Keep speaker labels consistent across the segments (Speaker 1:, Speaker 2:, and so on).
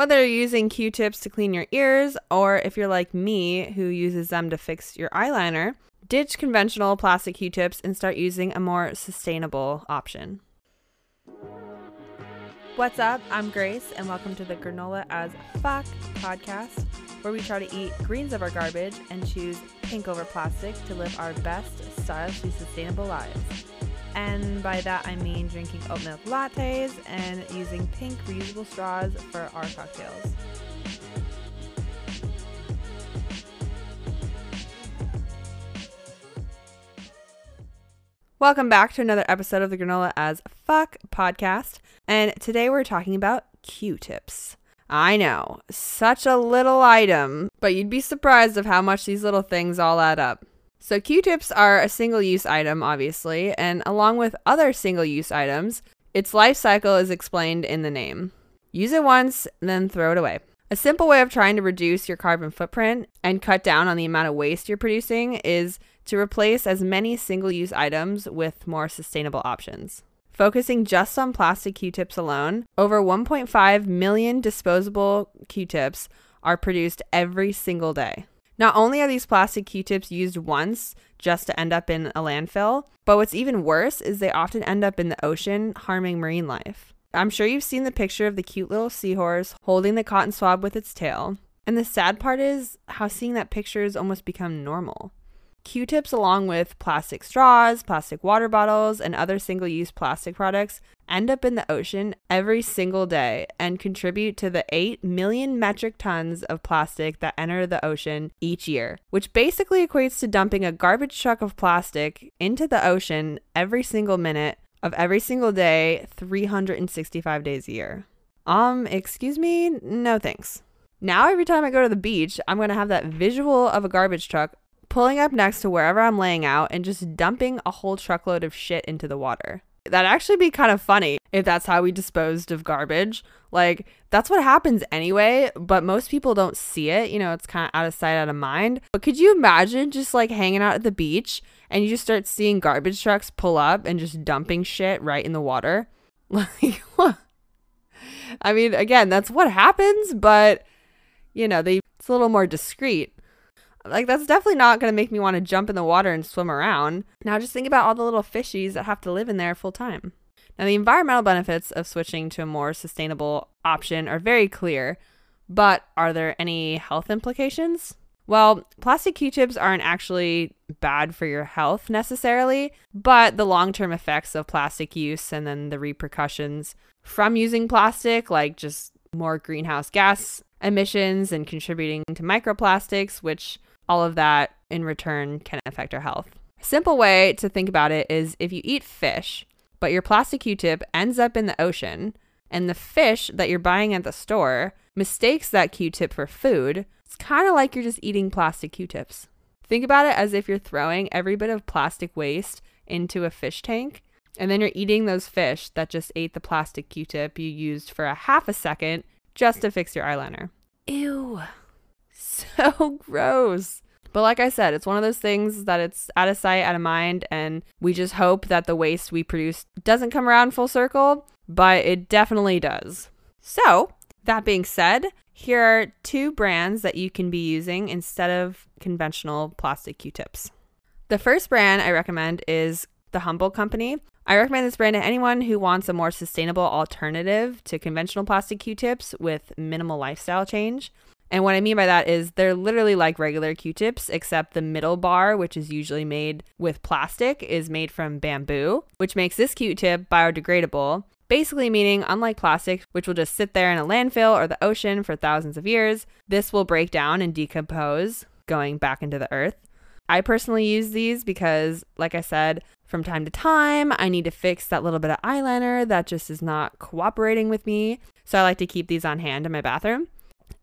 Speaker 1: Whether you're using Q tips to clean your ears, or if you're like me who uses them to fix your eyeliner, ditch conventional plastic Q tips and start using a more sustainable option. What's up? I'm Grace, and welcome to the Granola as Fuck podcast, where we try to eat greens over garbage and choose pink over plastic to live our best, stylishly sustainable lives. And by that, I mean drinking oat milk lattes and using pink reusable straws for our cocktails. Welcome back to another episode of the Granola as Fuck podcast. And today we're talking about Q tips. I know, such a little item, but you'd be surprised of how much these little things all add up. So, Q tips are a single use item, obviously, and along with other single use items, its life cycle is explained in the name. Use it once, then throw it away. A simple way of trying to reduce your carbon footprint and cut down on the amount of waste you're producing is to replace as many single use items with more sustainable options. Focusing just on plastic Q tips alone, over 1.5 million disposable Q tips are produced every single day. Not only are these plastic Q tips used once just to end up in a landfill, but what's even worse is they often end up in the ocean, harming marine life. I'm sure you've seen the picture of the cute little seahorse holding the cotton swab with its tail. And the sad part is how seeing that picture has almost become normal. Q tips, along with plastic straws, plastic water bottles, and other single use plastic products, end up in the ocean every single day and contribute to the 8 million metric tons of plastic that enter the ocean each year, which basically equates to dumping a garbage truck of plastic into the ocean every single minute of every single day, 365 days a year. Um, excuse me? No thanks. Now, every time I go to the beach, I'm to have that visual of a garbage truck pulling up next to wherever I'm laying out and just dumping a whole truckload of shit into the water. That'd actually be kind of funny if that's how we disposed of garbage. Like, that's what happens anyway, but most people don't see it. You know, it's kind of out of sight, out of mind. But could you imagine just like hanging out at the beach and you just start seeing garbage trucks pull up and just dumping shit right in the water? Like? I mean, again, that's what happens, but you know, they it's a little more discreet. Like that's definitely not going to make me want to jump in the water and swim around. Now just think about all the little fishies that have to live in there full time. Now the environmental benefits of switching to a more sustainable option are very clear, but are there any health implications? Well, plastic Q-tips aren't actually bad for your health necessarily, but the long-term effects of plastic use and then the repercussions from using plastic like just more greenhouse gas emissions and contributing to microplastics, which all of that in return can affect our health. A simple way to think about it is if you eat fish, but your plastic Q tip ends up in the ocean, and the fish that you're buying at the store mistakes that Q tip for food, it's kind of like you're just eating plastic Q tips. Think about it as if you're throwing every bit of plastic waste into a fish tank, and then you're eating those fish that just ate the plastic Q tip you used for a half a second just to fix your eyeliner. Ew. So gross. But like I said, it's one of those things that it's out of sight, out of mind, and we just hope that the waste we produce doesn't come around full circle, but it definitely does. So, that being said, here are two brands that you can be using instead of conventional plastic Q tips. The first brand I recommend is the Humble Company. I recommend this brand to anyone who wants a more sustainable alternative to conventional plastic Q tips with minimal lifestyle change. And what I mean by that is they're literally like regular Q tips, except the middle bar, which is usually made with plastic, is made from bamboo, which makes this Q tip biodegradable. Basically, meaning, unlike plastic, which will just sit there in a landfill or the ocean for thousands of years, this will break down and decompose, going back into the earth. I personally use these because, like I said, from time to time, I need to fix that little bit of eyeliner that just is not cooperating with me. So I like to keep these on hand in my bathroom.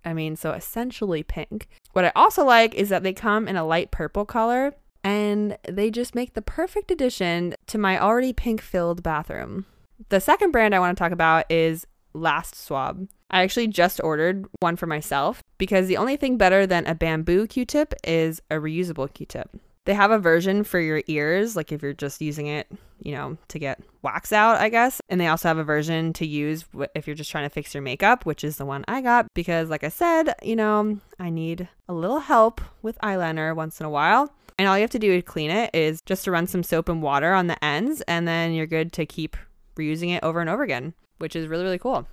Speaker 1: I mean, so essentially pink. What I also like is that they come in a light purple color and they just make the perfect addition to my already pink filled bathroom. The second brand I want to talk about is Last Swab. I actually just ordered one for myself because the only thing better than a bamboo Q tip is a reusable Q tip. They have a version for your ears, like if you're just using it, you know, to get wax out, I guess. And they also have a version to use if you're just trying to fix your makeup, which is the one I got because, like I said, you know, I need a little help with eyeliner once in a while. And all you have to do to clean it is just to run some soap and water on the ends, and then you're good to keep reusing it over and over again, which is really, really cool.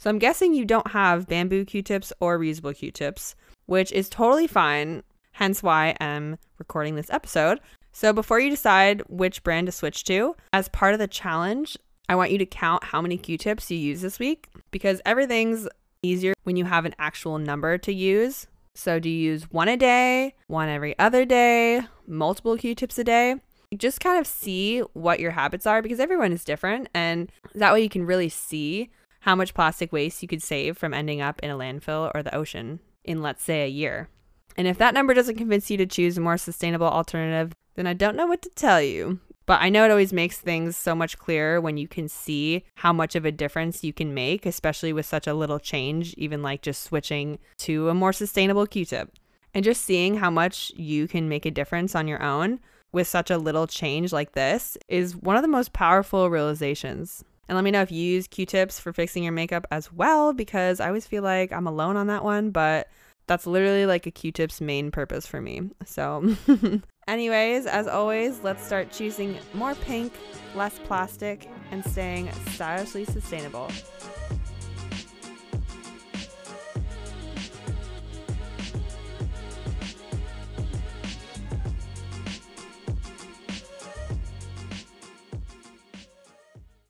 Speaker 1: So I'm guessing you don't have bamboo Q tips or reusable Q tips, which is totally fine hence why I'm recording this episode. So before you decide which brand to switch to, as part of the challenge, I want you to count how many Q tips you use this week because everything's easier when you have an actual number to use. So, do you use one a day, one every other day, multiple Q tips a day? Just kind of see what your habits are because everyone is different. And that way you can really see how much plastic waste you could save from ending up in a landfill or the ocean in, let's say, a year. And if that number doesn't convince you to choose a more sustainable alternative, then I don't know what to tell you. But I know it always makes things so much clearer when you can see how much of a difference you can make, especially with such a little change, even like just switching to a more sustainable Q tip. And just seeing how much you can make a difference on your own with such a little change like this is one of the most powerful realizations. And let me know if you use Q tips for fixing your makeup as well, because I always feel like I'm alone on that one. But that's literally like a Q-tip's main purpose for me. So, anyways, as always, let's start choosing more pink, less plastic, and staying stylishly sustainable.